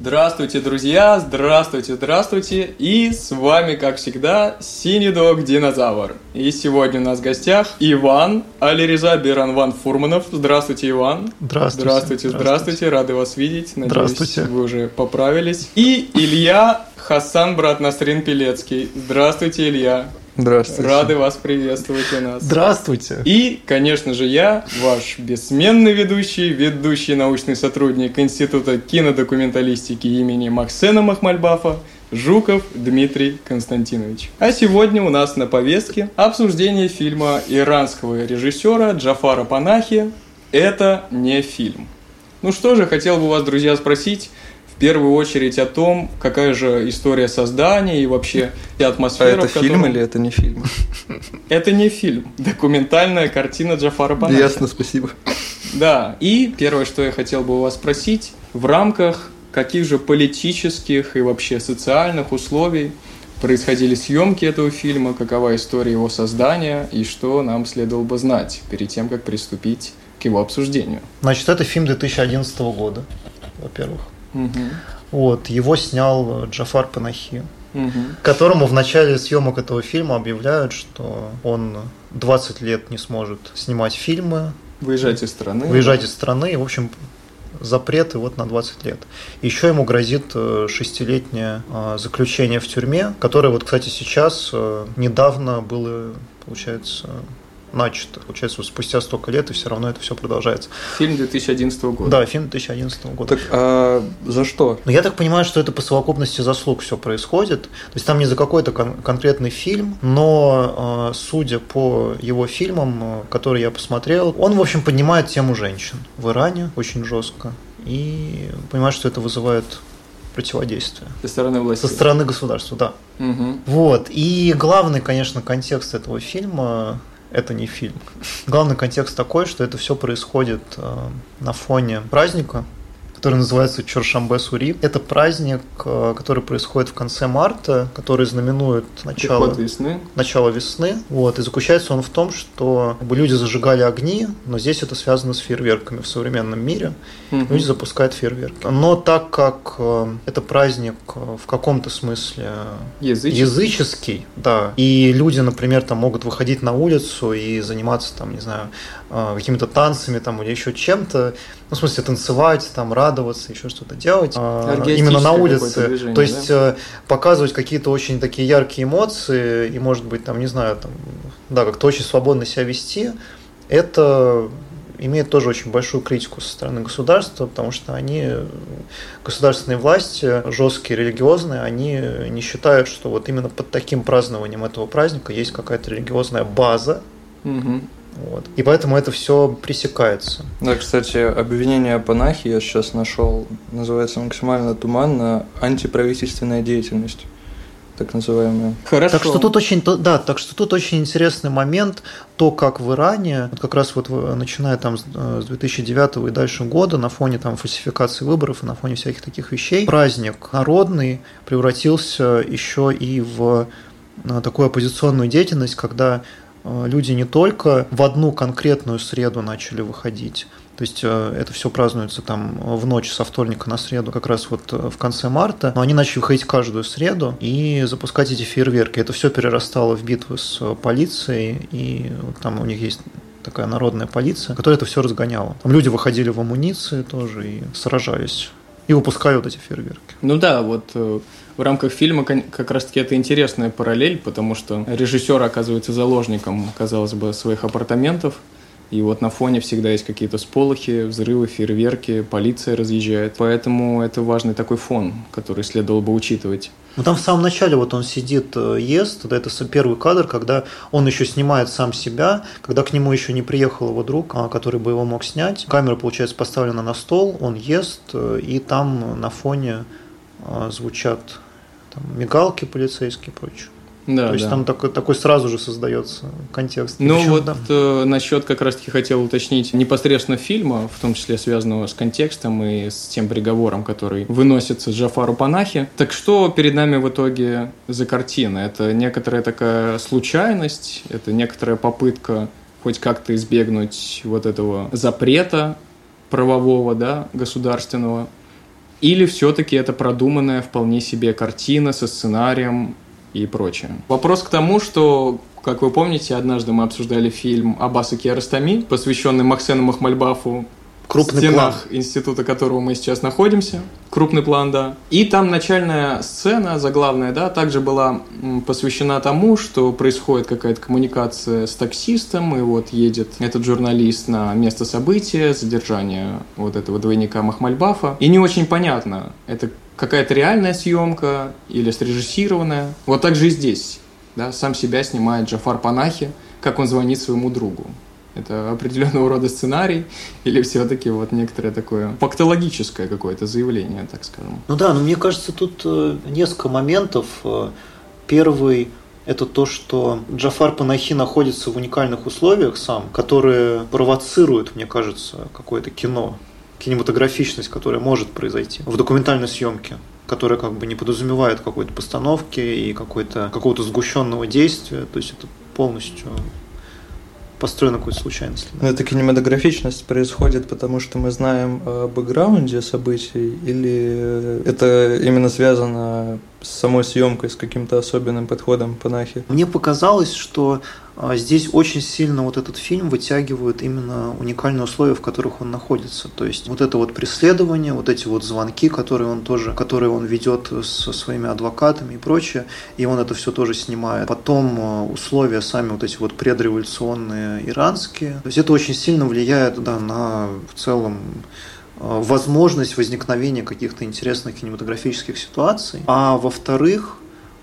Здравствуйте, друзья! Здравствуйте, здравствуйте! И с вами, как всегда, Синий Дог Динозавр. И сегодня у нас в гостях Иван Алириза Биранван Фурманов. Здравствуйте, Иван. Здравствуйте. Здравствуйте, здравствуйте. Рады вас видеть. Надеюсь, Здравствуйте. вы уже поправились. И Илья Хасан, брат Насрин Пелецкий. Здравствуйте, Илья. Здравствуйте. Рады вас приветствовать у нас. Здравствуйте. И, конечно же, я, ваш бессменный ведущий, ведущий научный сотрудник Института кинодокументалистики имени Максена Махмальбафа, Жуков Дмитрий Константинович. А сегодня у нас на повестке обсуждение фильма иранского режиссера Джафара Панахи «Это не фильм». Ну что же, хотел бы у вас, друзья, спросить, в первую очередь о том, какая же история создания и вообще и А атмосфера. это в котором- фильм или это не фильм? Это не фильм. Документальная картина Джафара Панахи. Ясно, спасибо. Да, и первое, что я хотел бы у вас спросить, в рамках каких же политических и вообще социальных условий происходили съемки этого фильма, какова история его создания и что нам следовало бы знать перед тем, как приступить к его обсуждению. Значит, это фильм 2011 года, во-первых. Мгм. Вот, его снял Джафар Панахи, Мгм. которому в начале съемок этого фильма объявляют, что он 20 лет не сможет снимать фильмы, Выезжать из страны. выезжать из страны, и, в общем, запреты вот на 20 лет. Еще ему грозит э, шестилетнее э, заключение в тюрьме, которое вот, кстати, сейчас э, недавно было, получается, начато. Получается, вот спустя столько лет, и все равно это все продолжается. Фильм 2011 года. Да, фильм 2011 года. Так, а за что? Но я так понимаю, что это по совокупности заслуг все происходит. То есть там не за какой-то кон- конкретный фильм, но э, судя по его фильмам, э, которые я посмотрел, он, в общем, поднимает тему женщин в Иране очень жестко. И понимаю, что это вызывает противодействие. Со стороны власти. Со стороны государства, да. Мгм. Вот. И главный, конечно, контекст этого фильма это не фильм. Главный контекст такой, что это все происходит э, на фоне праздника, который называется Чоршамбе Сури. Это праздник, э, который происходит в конце марта, который знаменует начало, Приход весны. начало весны. Вот. И заключается он в том, что люди зажигали огни, но здесь это связано с фейерверками в современном мире. Мгм. Люди запускают фейерверки. Но так как э, это праздник э, в каком-то смысле Языческий. языческий, да. И люди, например, там могут выходить на улицу и заниматься там, не знаю, какими-то танцами там или еще чем-то. Ну, в смысле, танцевать, там, радоваться, еще что-то делать. Оргиастическое Именно на улице. движение, То есть э, показывать какие-то очень такие яркие эмоции и, может быть, там, не знаю, там, да, как-то очень свободно себя вести. Это имеет тоже очень большую критику со стороны государства, потому что они, государственные власти, жесткие, религиозные, они не считают, что вот именно под таким празднованием этого праздника есть какая-то религиозная база, Мгм. Вот. и поэтому это все пресекается. Да, кстати, обвинение Панахи я сейчас нашел, называется максимально туманно антиправительственная деятельность, так называемая. Хорошо. Так что тут очень, да, так что тут очень интересный момент, то, как в Иране, вот как раз вот в- начиная там с э, с 2009 и дальше года, на фоне там фальсификации выборов и на фоне всяких таких вещей, праздник народный превратился еще и в э, такую оппозиционную деятельность, когда э, люди не только в одну конкретную среду начали выходить, то есть э, это все празднуется там в ночь со вторника на среду, как раз вот э, в конце марта. Но они начали выходить каждую среду и запускать эти фейерверки. Это все перерастало в битвы с э, полицией, и там у них есть такая народная полиция, которая это все разгоняла. Там люди выходили в амуниции тоже и сражались. И выпускали вот эти фейерверки. Ну да, вот э, в рамках фильма как раз-таки это интересная параллель, потому что режиссер оказывается заложником, казалось бы, своих апартаментов. И вот на фоне всегда есть какие-то сполохи, взрывы, фейерверки, полиция разъезжает. Поэтому это важный такой фон, который следовало бы учитывать. Ну там в самом начале вот он сидит, э, ест, да, это первый кадр, когда он еще снимает сам себя, когда к нему еще не приехал его друг, а, который бы его мог снять. Камера, получается, поставлена на стол, он ест, э, и там на фоне а, звучат там, мигалки полицейские и прочее. Да, То есть да. там такой, такой сразу же создается контекст. Ну Причем, вот да. э, насчет как раз-таки хотел уточнить непосредственно фильма, в том числе связанного с контекстом и с тем приговором, который выносится Джафару Панахи. Так что перед нами в итоге за картина? Это некоторая такая случайность, это некоторая попытка хоть как-то избегнуть вот этого запрета правового, да, государственного, или все-таки это продуманная вполне себе картина со сценарием и прочее. Вопрос к тому, что, как вы помните, однажды мы обсуждали фильм Аббаса Киаростами, посвященный Максену Махмальбафу, Крупный в стенах план. института, которого мы сейчас находимся. Крупный план, да. И там начальная сцена, заглавная, да, также была посвящена тому, что происходит какая-то коммуникация с таксистом, и вот едет этот журналист на место события, задержание вот этого двойника Махмальбафа. И не очень понятно, это какая-то реальная съемка или срежиссированная. Вот так же и здесь. Да, сам себя снимает Джафар Панахи, как он звонит своему другу. Это определенного рода сценарий или все-таки вот некоторое такое фактологическое какое-то заявление, так скажем? Ну да, но мне кажется, тут э, несколько моментов. Э, Первый это то, что Джафар Панахи находится в уникальных условиях сам, которые провоцируют, мне кажется, какое-то кино, кинематографичность, которая может произойти в документальной съемке которая как бы не подразумевает какой-то постановки и какой-то, какого-то сгущенного действия. То есть это полностью построено какой-то случайности. Но эта кинематографичность происходит потому, что мы знаем о бэкграунде событий, или это именно связано с самой съемкой, с каким-то особенным подходом Панахи? Мне показалось, что а, здесь очень сильно вот этот фильм вытягивает именно уникальные условия, в которых он находится. То есть вот это вот преследование, вот эти вот звонки, которые он тоже, которые он ведет со своими адвокатами и прочее, и он это все тоже снимает. Потом а, условия сами вот эти вот предреволюционные иранские. То есть это очень сильно влияет да, на в целом возможность возникновения каких-то интересных кинематографических ситуаций. А во-вторых,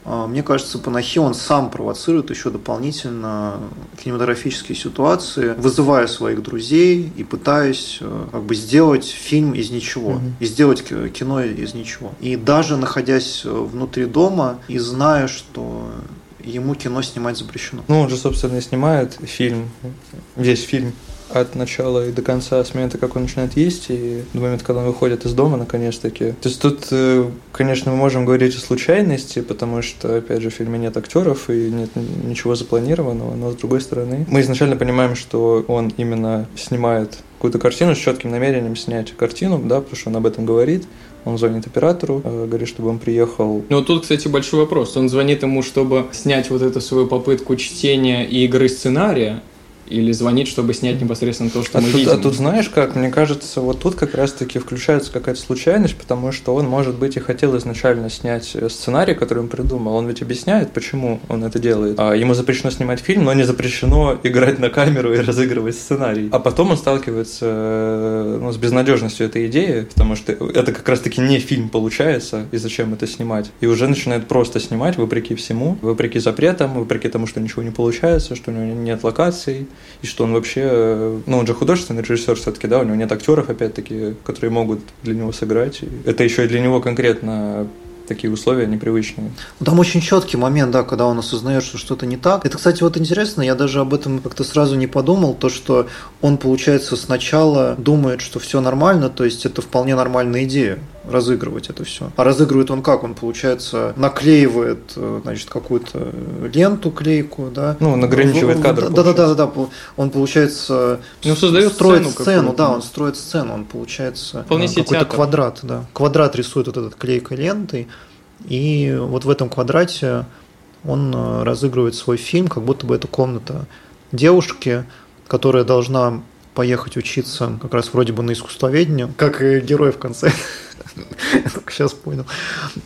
а, мне кажется, Панахи он сам провоцирует еще дополнительно кинематографические ситуации, вызывая своих друзей и пытаясь э, как бы сделать фильм из ничего, mm-hmm. и сделать кино из ничего. И даже находясь внутри дома и зная, что ему кино снимать запрещено. Ну, он же, собственно, и снимает фильм, весь фильм от начала и до конца, с момента, как он начинает есть, и до момента, когда он выходит из дома, наконец-таки. То есть тут, э, конечно, мы можем говорить о случайности, потому что, опять же, в фильме нет актеров и нет ничего запланированного, но с другой стороны, мы изначально понимаем, что он именно снимает какую-то картину с четким намерением снять картину, да, потому что он об этом говорит, он звонит оператору, э, говорит, чтобы он приехал. Ну, тут, кстати, большой вопрос. Он звонит ему, чтобы снять вот эту свою попытку чтения и игры сценария, или звонить, чтобы снять непосредственно то, что а мы тут, видим. А тут знаешь как, мне кажется, вот тут как раз-таки включается какая-то случайность, потому что он, может быть, и хотел изначально снять э, сценарий, который он придумал. Он ведь объясняет, почему он это делает. А ему запрещено снимать фильм, но не запрещено играть на камеру и разыгрывать сценарий. А потом он сталкивается э, ну, с безнадежностью этой идеи, потому что это как раз-таки не фильм получается, и зачем это снимать. И уже начинает просто снимать, вопреки всему, вопреки запретам, вопреки тому, что ничего не получается, что у него нет локаций, и что он вообще, э, ну, он же художественный режиссер все-таки, да, у него нет актеров, опять-таки, которые могут для него сыграть. Это еще и для него конкретно такие условия непривычные. Ну, там очень четкий момент, да, когда он осознает, что что-то не так. Это, кстати, вот интересно, я даже об этом как-то сразу не подумал, то, что он, получается, сначала думает, что все нормально, то есть это вполне нормальная идея разыгрывать это все. А разыгрывает он как? Он, получается, наклеивает, э, значит, какую-то ленту, клейку, да? Ну, он ограничивает кадр. Да, да, да, да, да. Он, получается, ну, создает строит сцену, сцену да, он строит сцену, он, получается, Вполне какой-то квадрат, да. Квадрат рисует вот этот клейкой лентой, и вот в этом квадрате он э, разыгрывает свой фильм, как будто бы это комната девушки, которая должна поехать учиться как раз вроде бы на искусствоведение, как и герой в конце. Я только сейчас понял.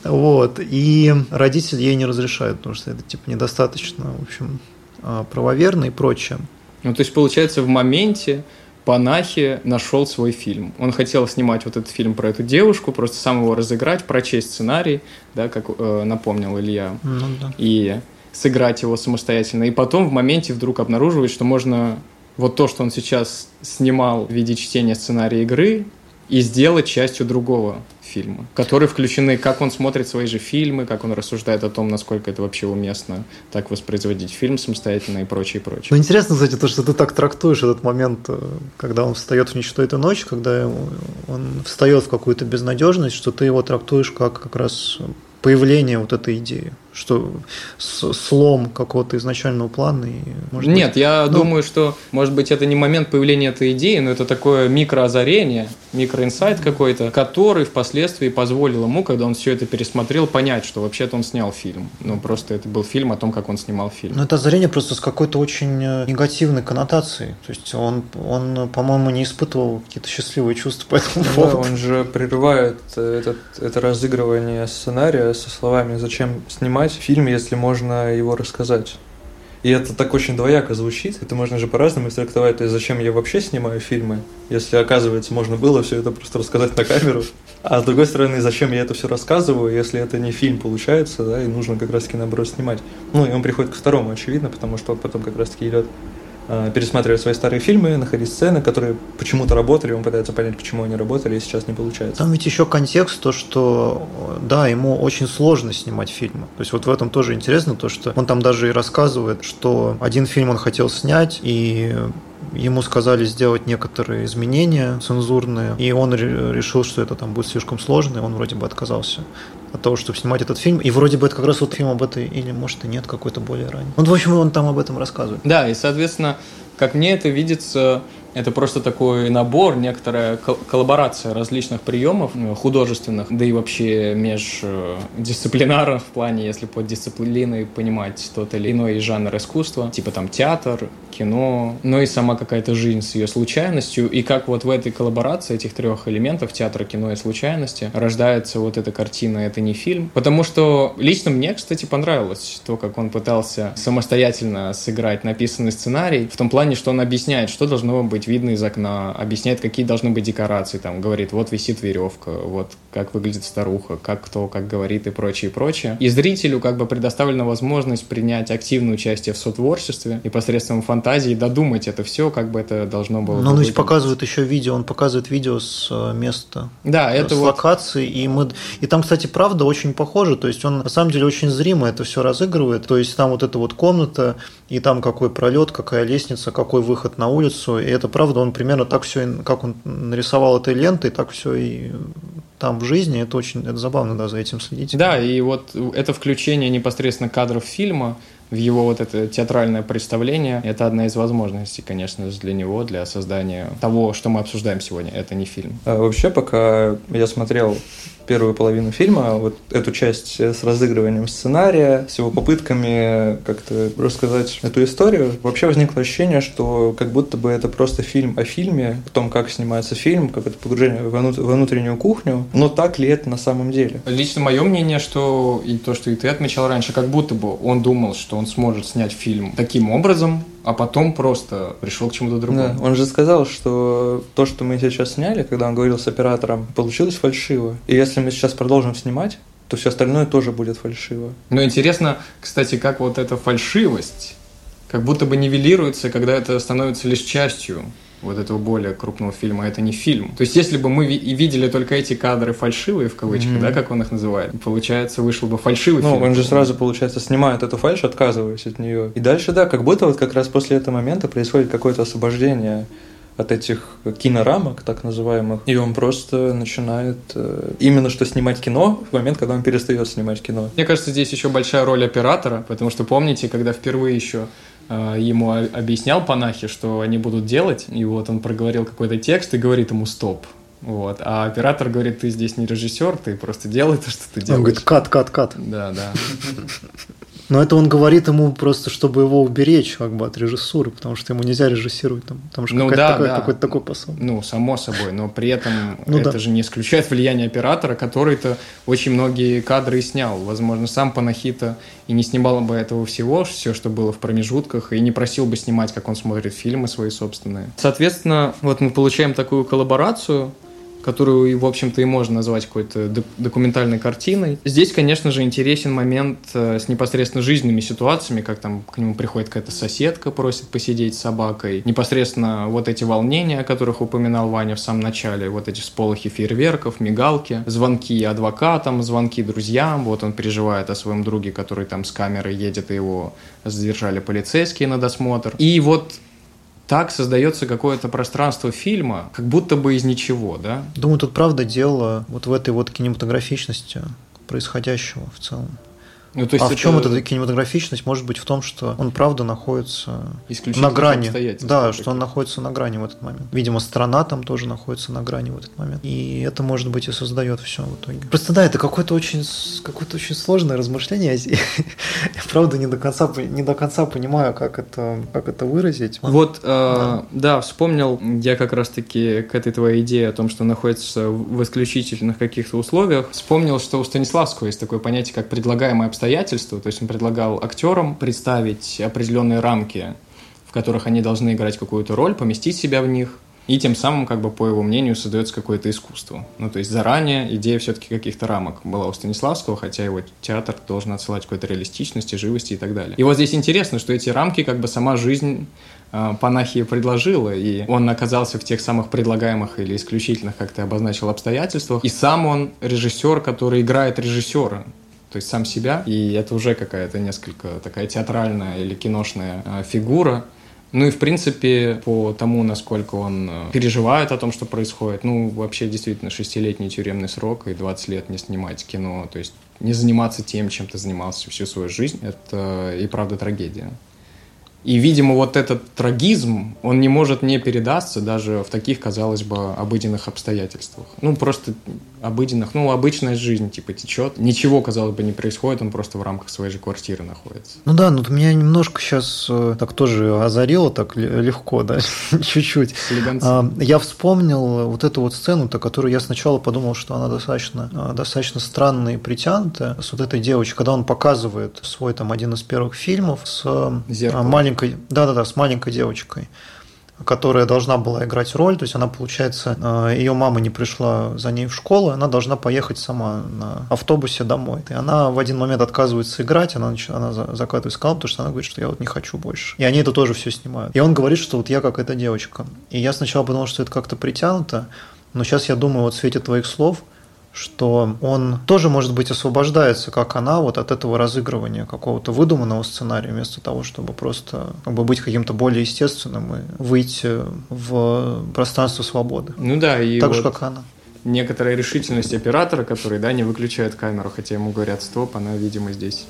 Вот. И родители ей не разрешают, потому что это типа недостаточно, в общем, а, правоверно и прочее. Ну, то есть, получается, в моменте Панахи нашел свой фильм. Он хотел снимать вот этот фильм про эту девушку, просто сам его разыграть, прочесть сценарий, да, как э, напомнил Илья, ну, да. и сыграть его самостоятельно. И потом в моменте вдруг обнаруживает, что можно вот то, что он сейчас снимал в виде чтения сценария игры, и сделать частью другого фильма, которые включены, как он смотрит свои же фильмы, как он рассуждает о том, насколько это вообще уместно так воспроизводить фильм самостоятельно и прочее, прочее. Ну, интересно, кстати, то, что ты так трактуешь этот момент, э, когда он встает в ничто эту ночь, когда он встает в какую-то безнадежность, что ты его трактуешь как как раз появление вот этой идеи, что слом какого-то изначального плана. И, может Нет, быть, я ну... думаю, что, может быть, это не момент появления этой идеи, но это такое микроозарение, микроинсайт какой-то, который впоследствии позволил ему, когда он все это пересмотрел, понять, что вообще-то он снял фильм. Ну, просто это был фильм о том, как он снимал фильм. Ну, это озарение просто с какой-то очень э, негативной коннотацией. То есть он, он по-моему, не испытывал какие-то счастливые чувства по этому поводу. Да, он же прерывает э, этот, это разыгрывание сценария со словами «Зачем снимать фильм, если можно его рассказать?» И это так очень двояко звучит. Это можно же по-разному истрактовать. То есть зачем я вообще снимаю фильмы, если, оказывается, можно было все это просто рассказать на камеру. А с другой стороны, зачем я это все рассказываю, если это не фильм получается, да, и нужно как раз-таки наоборот снимать. Ну, и он приходит к второму, очевидно, потому что он потом как раз-таки идет пересматривать свои старые фильмы, находить сцены, которые почему-то работали, он пытается понять, почему они работали, и сейчас не получается. Там ведь еще контекст, то, что, да, ему очень сложно снимать фильмы. То есть вот в этом тоже интересно, то, что он там даже и рассказывает, что один фильм он хотел снять, и ему сказали сделать некоторые изменения цензурные, и он решил, что это там будет слишком сложно, и он вроде бы отказался от того, чтобы снимать этот фильм. И вроде бы это как раз вот фильм об этой, или может и нет, какой-то более ранний. Ну, в общем, он там об этом рассказывает. Да, и, соответственно, как мне это видится, это просто такой набор, некоторая коллаборация различных приемов э, художественных, да и вообще междисциплинарных в плане, если под дисциплиной понимать тот или иной жанр искусства, типа там театр, кино, но и сама какая-то жизнь с ее случайностью, и как вот в этой коллаборации этих трех элементов, театра, кино и случайности, рождается вот эта картина, это не фильм. Потому что лично мне, кстати, понравилось то, как он пытался самостоятельно сыграть написанный сценарий, в том плане, что он объясняет, что должно быть видно из окна, объясняет, какие должны быть декорации, там, говорит, вот висит веревка, вот как выглядит старуха, как кто, как говорит и прочее, прочее. И зрителю как бы предоставлена возможность принять активное участие в сотворчестве и посредством фантазии додумать это все, как бы это должно было Но он ведь показывает еще видео, он показывает видео с э, места, да, это с вот... локации, и мы... И там, кстати, правда очень похоже, то есть он на самом деле очень зримо это все разыгрывает, то есть там вот эта вот комната, и там какой пролет, какая лестница, какой выход на улицу, и это правда, он примерно так все, как он нарисовал этой лентой, так все и там в жизни, это очень это забавно, да, за этим следить. Да, и вот это включение непосредственно кадров фильма в его вот это театральное представление, это одна из возможностей, конечно же, для него, для создания того, что мы обсуждаем сегодня. Это не фильм. А вообще, пока я смотрел первую половину фильма, вот эту часть с разыгрыванием сценария, с его попытками как-то рассказать эту историю, вообще возникло ощущение, что как будто бы это просто фильм о фильме, о том, как снимается фильм, как это погружение во внутреннюю кухню, но так ли это на самом деле? Лично мое мнение, что и то, что и ты отмечал раньше, как будто бы он думал, что он сможет снять фильм таким образом, а потом просто пришел к чему-то другому. Да, он же сказал, что то, что мы сейчас сняли, когда он говорил с оператором, получилось фальшиво. И если мы сейчас продолжим снимать, то все остальное тоже будет фальшиво. Но интересно, кстати, как вот эта фальшивость как будто бы нивелируется, когда это становится лишь частью вот этого более крупного фильма, это не фильм. То есть, если бы мы и видели только эти кадры фальшивые, в кавычках, mm-hmm. да, как он их называет, получается, вышел бы фальшивый ну, фильм. он же сразу, получается, снимает эту фальш, отказываясь от нее. И дальше, да, как будто вот как раз после этого момента происходит какое-то освобождение от этих кинорамок, так называемых, и он просто начинает э, именно что снимать кино в момент, когда он перестает снимать кино. Мне кажется, здесь еще большая роль оператора, потому что помните, когда впервые еще ему объяснял Панахи, что они будут делать, и вот он проговорил какой-то текст и говорит ему «стоп». Вот. А оператор говорит, ты здесь не режиссер, ты просто делай то, что ты делаешь. Он говорит, кат, кат, кат. Да, да. Но это он говорит ему просто, чтобы его уберечь как бы от режиссуры, потому что ему нельзя режиссировать там, потому что ну, да, такой, да. какой-то такой посыл. Ну, само собой, но при этом ну, это да. же не исключает влияние оператора, который-то очень многие кадры и снял. Возможно, сам Панахита и не снимал бы этого всего, все, что было в промежутках, и не просил бы снимать, как он смотрит фильмы свои собственные. Соответственно, вот мы получаем такую коллаборацию, которую, в общем-то, и можно назвать какой-то документальной картиной. Здесь, конечно же, интересен момент э, с непосредственно жизненными ситуациями, как там к нему приходит какая-то соседка, просит посидеть с собакой. Непосредственно вот эти волнения, о которых упоминал Ваня в самом начале, вот эти сполохи фейерверков, мигалки, звонки адвокатам, звонки друзьям, вот он переживает о своем друге, который там с камерой едет, и его задержали полицейские на досмотр. И вот так создается какое-то пространство фильма, как будто бы из ничего, да? Думаю, тут правда дело вот в этой вот кинематографичности происходящего в целом. Ну, то есть а это... в чем эта кинематографичность может быть в том, что он правда находится на грани. Да, что он находится на грани в этот момент. Видимо, страна там тоже находится на грани в этот момент. И это, может быть, и создает все в итоге. Просто да, это какое-то очень, какое-то очень сложное размышление. Я, правда не до конца, не до конца понимаю, как это, как это выразить. Вот, э, да. да, вспомнил я как раз-таки к этой твоей идее о том, что находится в исключительных каких-то условиях. Вспомнил, что у Станиславского есть такое понятие, как предлагаемое обстоятельство обстоятельства, то есть он предлагал актерам представить определенные рамки, в которых они должны играть какую-то роль, поместить себя в них, и тем самым, как бы, по его мнению, создается какое-то искусство. Ну, то есть заранее идея все-таки каких-то рамок была у Станиславского, хотя его театр должен отсылать какой-то реалистичности, живости и так далее. И вот здесь интересно, что эти рамки как бы сама жизнь э, Панахии предложила, и он оказался в тех самых предлагаемых или исключительных, как ты обозначил, обстоятельствах. И сам он режиссер, который играет режиссера то есть сам себя, и это уже какая-то несколько такая театральная или киношная а, фигура. Ну и, в принципе, по тому, насколько он а, переживает о том, что происходит, ну, вообще действительно шестилетний тюремный срок и 20 лет не снимать кино, то есть не заниматься тем, чем ты занимался всю свою жизнь, это и правда трагедия. И, видимо, вот этот трагизм, он не может не передаться даже в таких, казалось бы, обыденных обстоятельствах. Ну, просто обыденных, ну, обычная жизнь, типа, течет. Ничего, казалось бы, не происходит, он просто в рамках своей же квартиры находится. Ну да, ну меня немножко сейчас э, так тоже озарило, так легко, да, чуть-чуть. А, я вспомнил вот эту вот сцену-то, которую я сначала подумал, что она достаточно, э, достаточно странная и притянутая, с вот этой девочкой, когда он показывает свой там один из первых фильмов с э, Зеркало. Маленькой, да-да-да, с маленькой девочкой которая должна была играть роль, то есть она, получается, э, ее мама не пришла за ней в школу, она должна поехать сама на автобусе домой. И она в один момент отказывается играть, она, она закатывает скал, потому что она говорит, что я вот не хочу больше. И они это тоже все снимают. И он говорит, что вот я как эта девочка. И я сначала подумал, что это как-то притянуто, но сейчас я думаю, вот в свете твоих слов – что он тоже, может быть, освобождается, как она, вот от этого разыгрывания какого-то выдуманного сценария, вместо того, чтобы просто как бы быть каким-то более естественным и выйти в пространство свободы. Ну да, и так вот... же, как она некоторая решительность оператора, который, да, не выключает камеру, хотя ему говорят стоп, она, видимо, здесь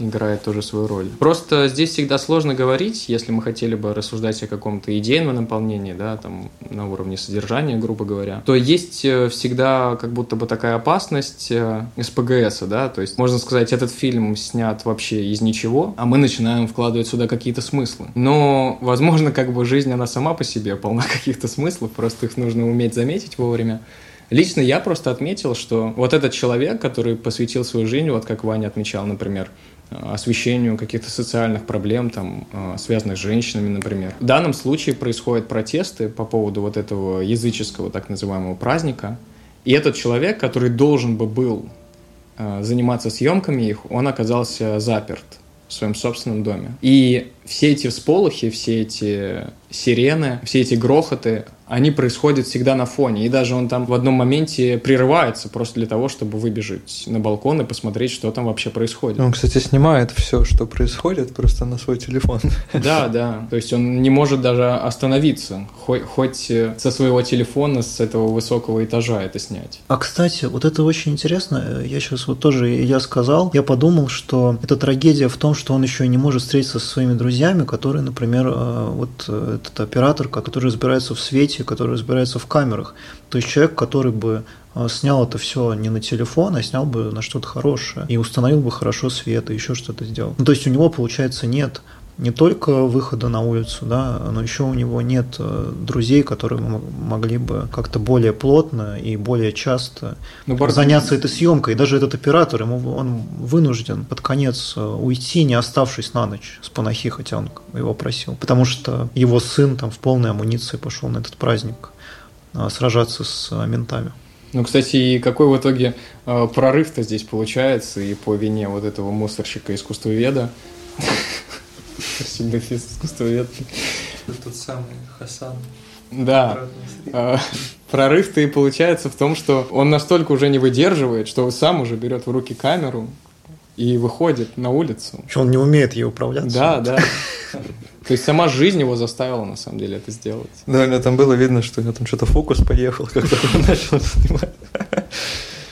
играет тоже свою роль. Просто здесь всегда сложно говорить, если мы хотели бы рассуждать о каком-то идейном наполнении, да, там, на уровне содержания, грубо говоря, то есть э, всегда как будто бы такая опасность э, СПГС, да, то есть можно сказать, этот фильм снят вообще из ничего, а мы начинаем вкладывать сюда какие-то смыслы. Но, возможно, как бы жизнь, она сама по себе полна каких-то смыслов, просто их нужно уметь заметить вовремя. Лично я просто отметил, что вот этот человек, который посвятил свою жизнь, вот как Ваня отмечал, например, освещению каких-то социальных проблем, там, а, связанных с женщинами, например. В данном случае происходят протесты по поводу вот этого языческого так называемого праздника. И этот человек, который должен бы был а, заниматься съемками их, он оказался заперт в своем собственном доме. И все эти всполохи, все эти сирены, все эти грохоты, они происходят всегда на фоне. И даже он там в одном моменте прерывается просто для того, чтобы выбежать на балкон и посмотреть, что там вообще происходит. Он, кстати, снимает все, что происходит, просто на свой телефон. Да, да. То есть он не может даже остановиться, хоть, хоть э, со своего телефона, с этого высокого этажа это снять. А, кстати, вот это очень интересно. Я сейчас вот тоже, я сказал, я подумал, что эта трагедия в том, что он еще и не может встретиться со своими друзьями, которые, например, э, вот э, этот оператор, который разбирается в свете, который разбирается в камерах. То есть человек, который бы а, снял это все не на телефон, а снял бы на что-то хорошее и установил бы хорошо свет и еще что-то сделал. Ну, то есть у него, получается, нет не только выхода на улицу, да, но еще у него нет э, друзей, которые могли бы как-то более плотно и более часто ну, заняться этой съемкой. И даже этот оператор, ему он вынужден под конец э, уйти, не оставшись на ночь с панахи, хотя он его просил, потому что его сын там в полной амуниции пошел на этот праздник э, сражаться с ментами. Ну, кстати, и какой в итоге прорыв-то здесь получается и по вине вот этого мусорщика искусствоведа? Спасибо, искусствовед. Тот самый Хасан. Да. А, прорыв-то и получается в том, что он настолько уже не выдерживает, что сам уже берет в руки камеру и выходит на улицу. Что он не умеет ей управляться. Да, да. То есть сама жизнь его заставила на самом деле это сделать. Да, у него там было видно, что у него там что-то фокус поехал, когда он начал снимать.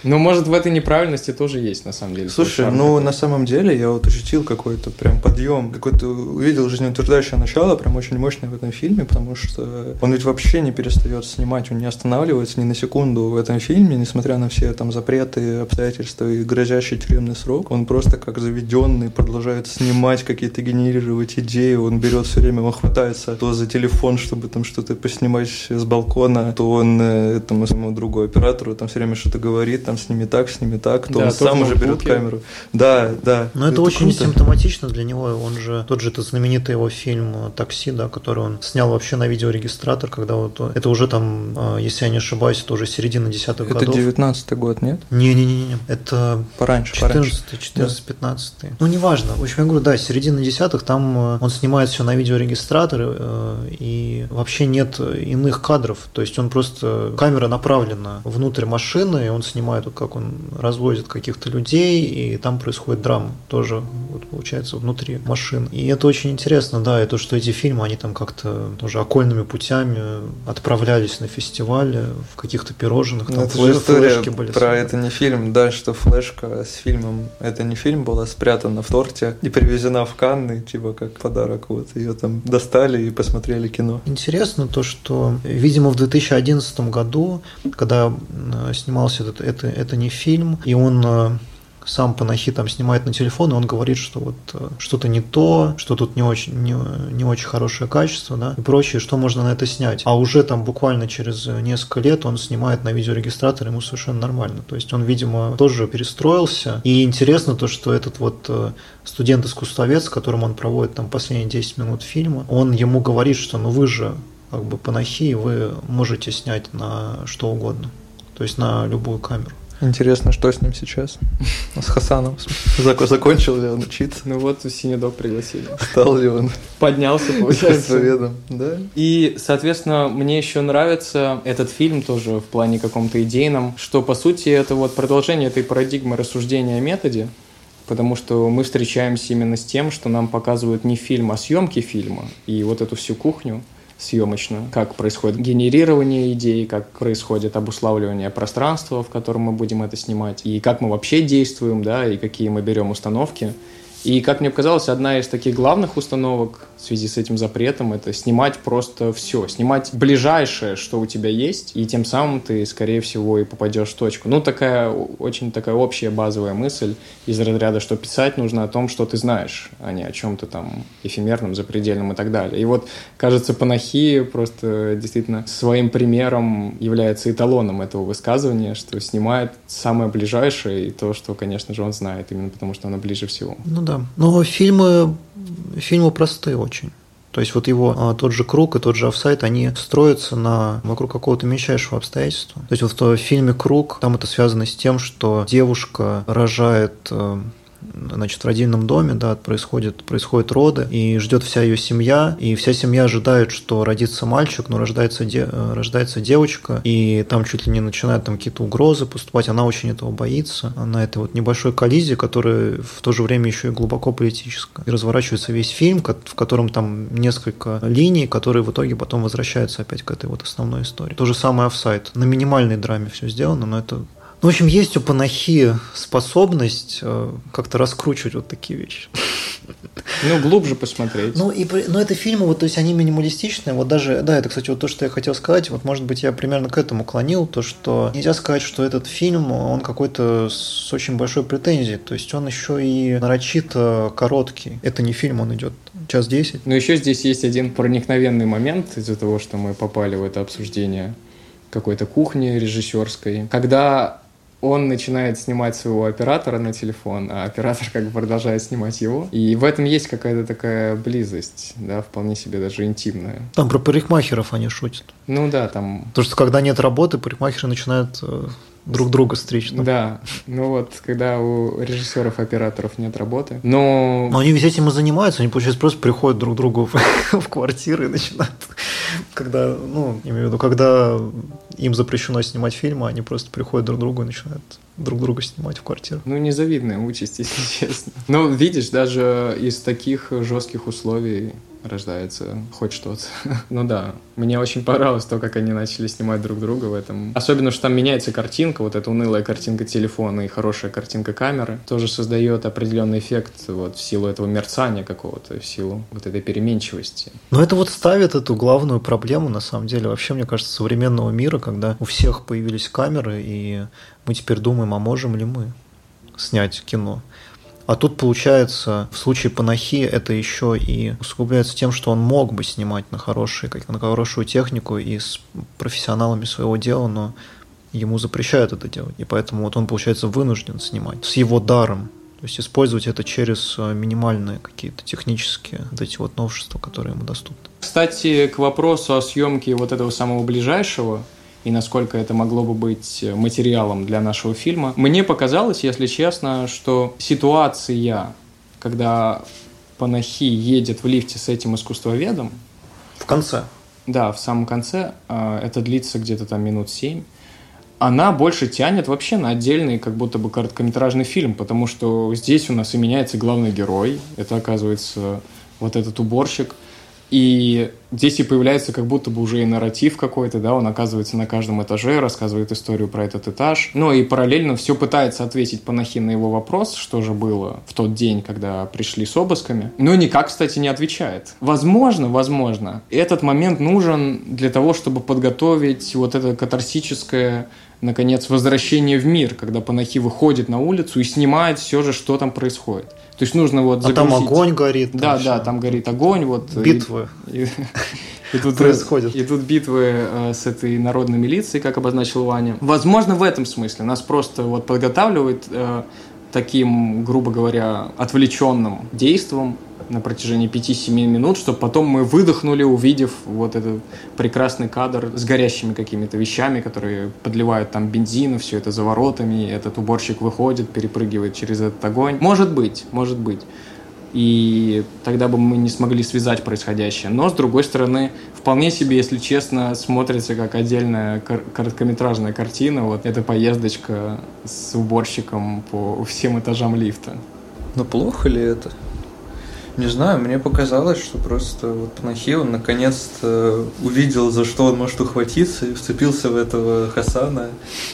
Но может в этой неправильности тоже есть на самом деле. Слушай, ну на самом деле я вот ощутил какой-то прям подъем, какой-то увидел жизнеутверждающее начало, прям очень мощное в этом фильме, потому что он ведь вообще не перестает снимать, он не останавливается ни на секунду в этом фильме, несмотря на все там запреты, обстоятельства и грозящий тюремный срок. Он просто как заведенный продолжает снимать какие-то генерировать идеи, он берет все время, он хватается то за телефон, чтобы там что-то поснимать с балкона, то он э, этому своему другу оператору там все время что-то говорит, там сними так, сними так, то да, он сам уже берет камеру. Да, да. Но это, это очень круто. симптоматично для него. Он же тот же этот знаменитый его фильм "Такси", да, который он снял вообще на видеорегистратор, когда вот это уже там, а, если я не ошибаюсь, это уже середина десятых годов. Это девятнадцатый год, нет? Не, не, не, не, это пораньше, 14 14 15 Ну неважно. В общем, я говорю, да, середина десятых, там э, он снимает все на видеорегистратор э, и вообще нет иных кадров. То есть он просто камера направлена внутрь машины, и он снимает, как он развозит каких-то людей, и там происходит драма тоже, вот, получается, внутри машин. И это очень интересно, да, и то, что эти фильмы, они там как-то тоже окольными путями отправлялись на фестивали в каких-то пирожных, там это флеш, история были. Про это не фильм, да, что флешка с фильмом, это не фильм, была спрятана в торте и привезена в Канны, типа как подарок, вот ее там достали и посмотрели кино. Интересно то, что, видимо, в 2011 году, когда э, снимался этот, это, это не фильм, и он э, сам Панахи там снимает на телефон, и он говорит, что вот э, что-то не то, что тут не очень, не, не очень хорошее качество, да, и прочее, что можно на это снять. А уже там буквально через несколько лет он снимает на видеорегистратор, ему совершенно нормально. То есть он, видимо, тоже перестроился. И интересно то, что этот вот э, студент-искусствовед, с которым он проводит там последние 10 минут фильма, он ему говорит, что ну вы же как бы панахи, вы можете снять на что угодно. То есть на любую камеру. Интересно, что с ним сейчас? С Хасаном. Закончил ли он учиться? Ну вот, Синедок пригласили. Стал ли он? Поднялся, получается. Ведом, да? И, соответственно, мне еще нравится этот фильм тоже в плане каком-то идейном, что, по сути, это вот продолжение этой парадигмы рассуждения о методе, потому что мы встречаемся именно с тем, что нам показывают не фильм, а съемки фильма, и вот эту всю кухню – съемочную, как происходит генерирование идей, как происходит обуславливание пространства, в котором мы будем это снимать, и как мы вообще действуем, да, и какие мы берем установки. И, как мне показалось, одна из таких главных установок в связи с этим запретом – это снимать просто все, снимать ближайшее, что у тебя есть, и тем самым ты, скорее всего, и попадешь в точку. Ну, такая очень такая общая базовая мысль из разряда, что писать нужно о том, что ты знаешь, а не о чем-то там эфемерном, запредельном и так далее. И вот, кажется, Панахи просто действительно своим примером является эталоном этого высказывания, что снимает самое ближайшее и то, что, конечно же, он знает, именно потому что оно ближе всего. Ну да, но фильмы, фильмы простые очень. То есть вот его а, тот же круг и тот же офсайт, они строятся на вокруг какого-то мельчайшего обстоятельства. То есть вот в фильме Круг там это связано с тем, что девушка рожает э, значит, в родильном доме, да, происходит, происходят роды, и ждет вся ее семья, и вся семья ожидает, что родится мальчик, но рождается, де, рождается девочка, и там чуть ли не начинают там какие-то угрозы поступать, она очень этого боится, она этой вот небольшой коллизии, которая в то же время еще и глубоко политическая. И разворачивается весь фильм, в котором там несколько линий, которые в итоге потом возвращаются опять к этой вот основной истории. То же самое офсайт. На минимальной драме все сделано, но это ну, в общем, есть у Панахи способность э, как-то раскручивать вот такие вещи. Ну, глубже посмотреть. Ну, и, но это фильмы, вот, то есть они минималистичные. Вот даже, да, это, кстати, вот то, что я хотел сказать. Вот, может быть, я примерно к этому клонил, то, что нельзя сказать, что этот фильм, он какой-то с очень большой претензией. То есть он еще и нарочито короткий. Это не фильм, он идет час десять. Но еще здесь есть один проникновенный момент из-за того, что мы попали в это обсуждение какой-то кухни режиссерской. Когда он начинает снимать своего оператора на телефон, а оператор как бы продолжает снимать его. И в этом есть какая-то такая близость, да, вполне себе даже интимная. Там про парикмахеров они шутят. Ну да, там... То, что когда нет работы, парикмахеры начинают э, друг друга стричь. Там. Да, ну вот, когда у режиссеров, операторов нет работы. Но... Но они ведь этим и занимаются, они, получается, просто приходят друг к другу в, в квартиры и начинают, когда, ну, имею в виду, когда им запрещено снимать фильмы, они просто приходят друг к другу и начинают друг друга снимать в квартиру. Ну, незавидная участь, если честно. Но видишь, даже из таких жестких условий рождается хоть что-то. ну да, мне очень понравилось то, как они начали снимать друг друга в этом. Особенно, что там меняется картинка, вот эта унылая картинка телефона и хорошая картинка камеры, тоже создает определенный эффект вот в силу этого мерцания какого-то, в силу вот этой переменчивости. Но это вот ставит эту главную проблему, на самом деле, вообще, мне кажется, современного мира, когда у всех появились камеры, и мы теперь думаем, а можем ли мы снять кино. А тут, получается, в случае Панахи это еще и усугубляется тем, что он мог бы снимать на, хорошие, на хорошую технику и с профессионалами своего дела, но ему запрещают это делать. И поэтому вот он, получается, вынужден снимать с его даром. То есть использовать это через э, минимальные какие-то технические вот эти вот новшества, которые ему доступны. Кстати, к вопросу о съемке вот этого самого ближайшего и насколько это могло бы быть материалом для нашего фильма. Мне показалось, если честно, что ситуация, когда Панахи едет в лифте с этим искусствоведом... В конце. Да, в самом конце. А, это длится где-то там минут семь. Она больше тянет вообще на отдельный, как будто бы короткометражный фильм, потому что здесь у нас и меняется главный герой. Это, оказывается, вот этот уборщик – и здесь и появляется как будто бы уже и нарратив какой-то, да, он оказывается на каждом этаже, рассказывает историю про этот этаж. Ну и параллельно все пытается ответить Панахин на его вопрос, что же было в тот день, когда пришли с обысками. Но никак, кстати, не отвечает. Возможно, возможно, этот момент нужен для того, чтобы подготовить вот это катарсическое наконец, возвращение в мир, когда Панахи выходит на улицу и снимает все же, что там происходит. То есть нужно вот загрузить... А там огонь горит. Там да, все. да, там горит огонь. Вот, Битвы. И, и, и тут происходят. Идут битвы э, с этой народной милицией, как обозначил Ваня. Возможно, в этом смысле нас просто вот подготавливает э, таким, грубо говоря, отвлеченным действом на протяжении 5-7 минут, чтобы потом мы выдохнули, увидев вот этот прекрасный кадр с горящими какими-то вещами, которые подливают там бензин, все это за воротами, этот уборщик выходит, перепрыгивает через этот огонь. Может быть, может быть. И тогда бы мы не смогли связать происходящее. Но, с другой стороны, вполне себе, если честно, смотрится как отдельная короткометражная картина. Вот эта поездочка с уборщиком по всем этажам лифта. Но плохо ли это? Не знаю, мне показалось, что просто вот Панахи, он наконец-то увидел, за что он может ухватиться, и вцепился в этого Хасана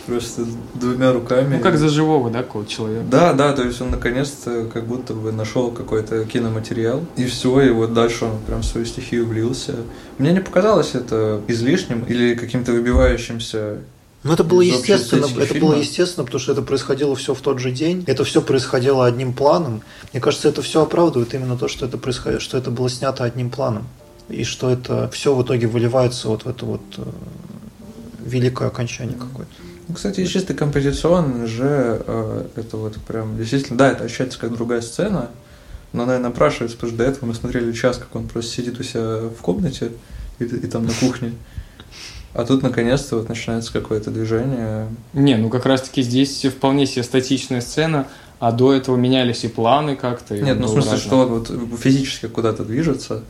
просто двумя руками. Ну, как за живого, да, какого человека? Да, да, то есть он наконец-то как будто бы нашел какой-то киноматериал, и все, и вот дальше он прям в свою стихию влился. Мне не показалось это излишним или каким-то выбивающимся ну, это было естественно, это было естественно, потому что это происходило все в тот же день, это все происходило одним планом. Мне кажется, это все оправдывает именно то, что это происходит, что это было снято одним планом, и что это все в итоге выливается вот в это вот э, великое окончание какое-то. Ну, кстати, чисто композиционно же э, это вот прям действительно, да, это ощущается как другая сцена, но она и напрашивается, потому что до этого мы смотрели час, как он просто сидит у себя в комнате и, и там на кухне. А тут наконец-то вот начинается какое-то движение. Не, ну как раз-таки здесь вполне себе статичная сцена, а до этого менялись и планы как-то. Нет, ну в смысле, разно. что он вот физически куда-то движется,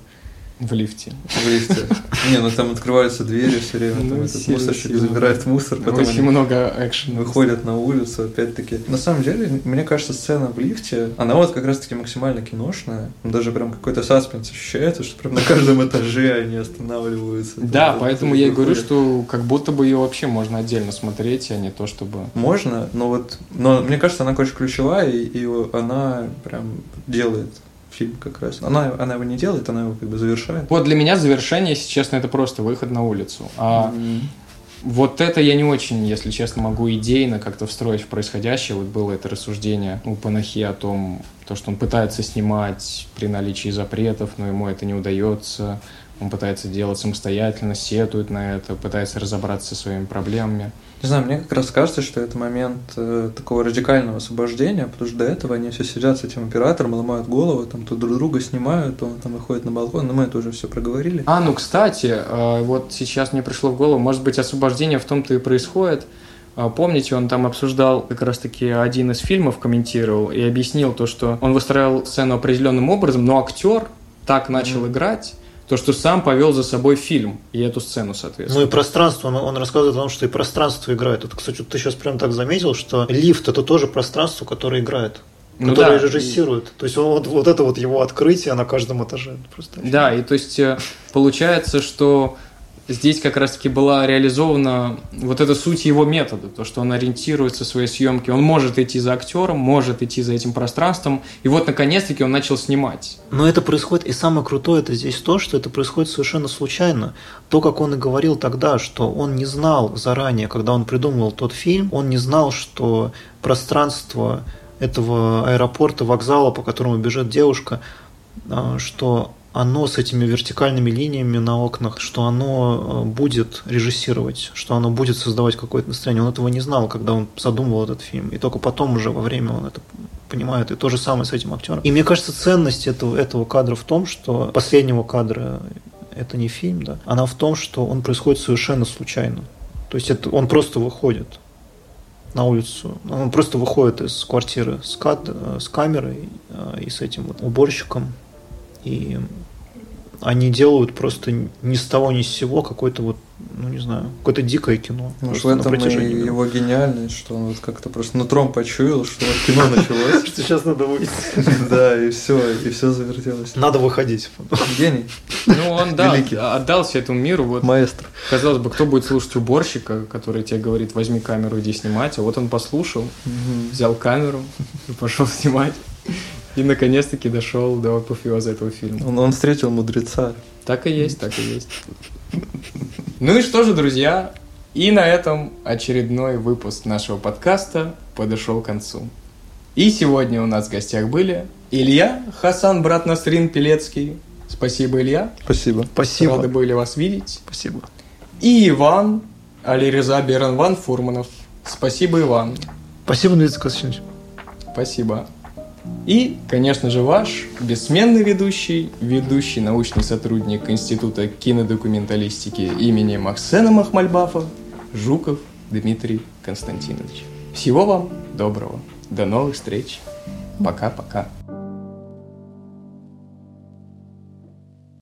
в лифте. В лифте. Не, ну там открываются двери все время, там ну, этот мусорщик забирает мусор, потом Очень много экшена. Выходят на улицу, опять-таки. На самом деле, мне кажется, сцена в лифте, она вот как раз-таки максимально киношная. Даже прям какой-то саспенс ощущается, что прям на каждом этаже они останавливаются. Да, поэтому я и говорю, что как будто бы ее вообще можно отдельно смотреть, а не то, чтобы... Можно, но вот... Но мне кажется, она очень ключевая, и она прям делает фильм как раз. Она, она его не делает, она его как бы завершает. Вот для меня завершение, если честно, это просто выход на улицу. А mm-hmm. вот это я не очень, если честно, могу идейно как-то встроить в происходящее. Вот было это рассуждение у Панахи о том, то, что он пытается снимать при наличии запретов, но ему это не удается. Он пытается делать самостоятельно, сетует на это, пытается разобраться со своими проблемами. Не знаю, мне как раз кажется, что это момент э, такого радикального освобождения, потому что до этого они все сидят с этим оператором, ломают голову, там тут друг друга снимают, он там выходит на балкон, но мы это уже все проговорили. А, ну, кстати, э, вот сейчас мне пришло в голову, может быть, освобождение в том-то и происходит, э, Помните, он там обсуждал как раз-таки один из фильмов, комментировал и объяснил то, что он выстраивал сцену определенным образом, но актер так начал mm-hmm. играть, то, что сам повел за собой фильм и эту сцену, соответственно. Ну и пространство, он, он рассказывает о том, что и пространство играет. Это, кстати, ты сейчас прям так заметил, что лифт это тоже пространство, которое играет. ну, который да. режиссирует. То есть вот, вот это вот его открытие на каждом этаже. Просто да, и то есть э, получается, что здесь как раз-таки была реализована вот эта суть его метода, то, что он ориентируется в своей съемке, он может идти за актером, может идти за этим пространством, и вот наконец-таки он начал снимать. Но это происходит, и самое крутое это здесь то, что это происходит совершенно случайно. То, как он и говорил тогда, что он не знал заранее, когда он придумывал тот фильм, он не знал, что пространство этого аэропорта, вокзала, по которому бежит девушка, а, что оно с этими вертикальными линиями на окнах, что оно э, будет режиссировать, что оно будет создавать какое-то настроение. Он этого не знал, когда он задумывал этот фильм. И только потом уже во время он это понимает. И то же самое с этим актером. И мне кажется, ценность этого, этого кадра в том, что последнего кадра это не фильм, да, она в том, что он происходит совершенно случайно. То есть это, он просто выходит на улицу. Он просто выходит из квартиры с, кад, с камерой э, и с этим вот уборщиком и они делают просто ни с того ни с сего какой-то вот, ну не знаю, какое-то дикое кино. Может, в этом и его гениальность, что он вот как-то просто нутром почуял, что вот кино началось. Что сейчас надо выйти. Да, и все, и все завертелось. Надо выходить. Гений. Ну, он, да, отдался этому миру. Вот, Маэстро. Казалось бы, кто будет слушать уборщика, который тебе говорит, возьми камеру, иди снимать, а вот он послушал, взял камеру и пошел снимать. И наконец-таки дошел до апофеоза этого фильма. Он, он встретил мудреца. Так и есть, так и есть. Ну и что же, друзья, и на этом очередной выпуск нашего подкаста подошел к концу. И сегодня у нас в гостях были Илья, Хасан, брат Насрин Пелецкий. Спасибо, Илья. Спасибо. Спасибо. Рады были вас видеть. Спасибо. И Иван Алиреза Беранван Фурманов. Спасибо, Иван. Спасибо, Дмитрий Константинович. Спасибо. И, конечно же, ваш бессменный ведущий, ведущий научный сотрудник Института кинодокументалистики имени Максена Махмальбафа, Жуков Дмитрий Константинович. Всего вам доброго. До новых встреч. Пока-пока.